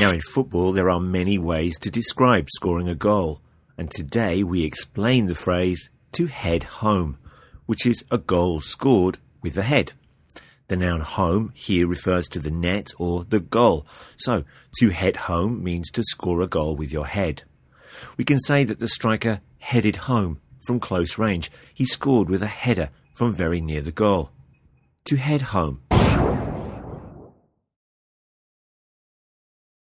Now, in football, there are many ways to describe scoring a goal, and today we explain the phrase to head home, which is a goal scored with the head. The noun home here refers to the net or the goal. So, to head home means to score a goal with your head. We can say that the striker headed home from close range. He scored with a header from very near the goal. To head home.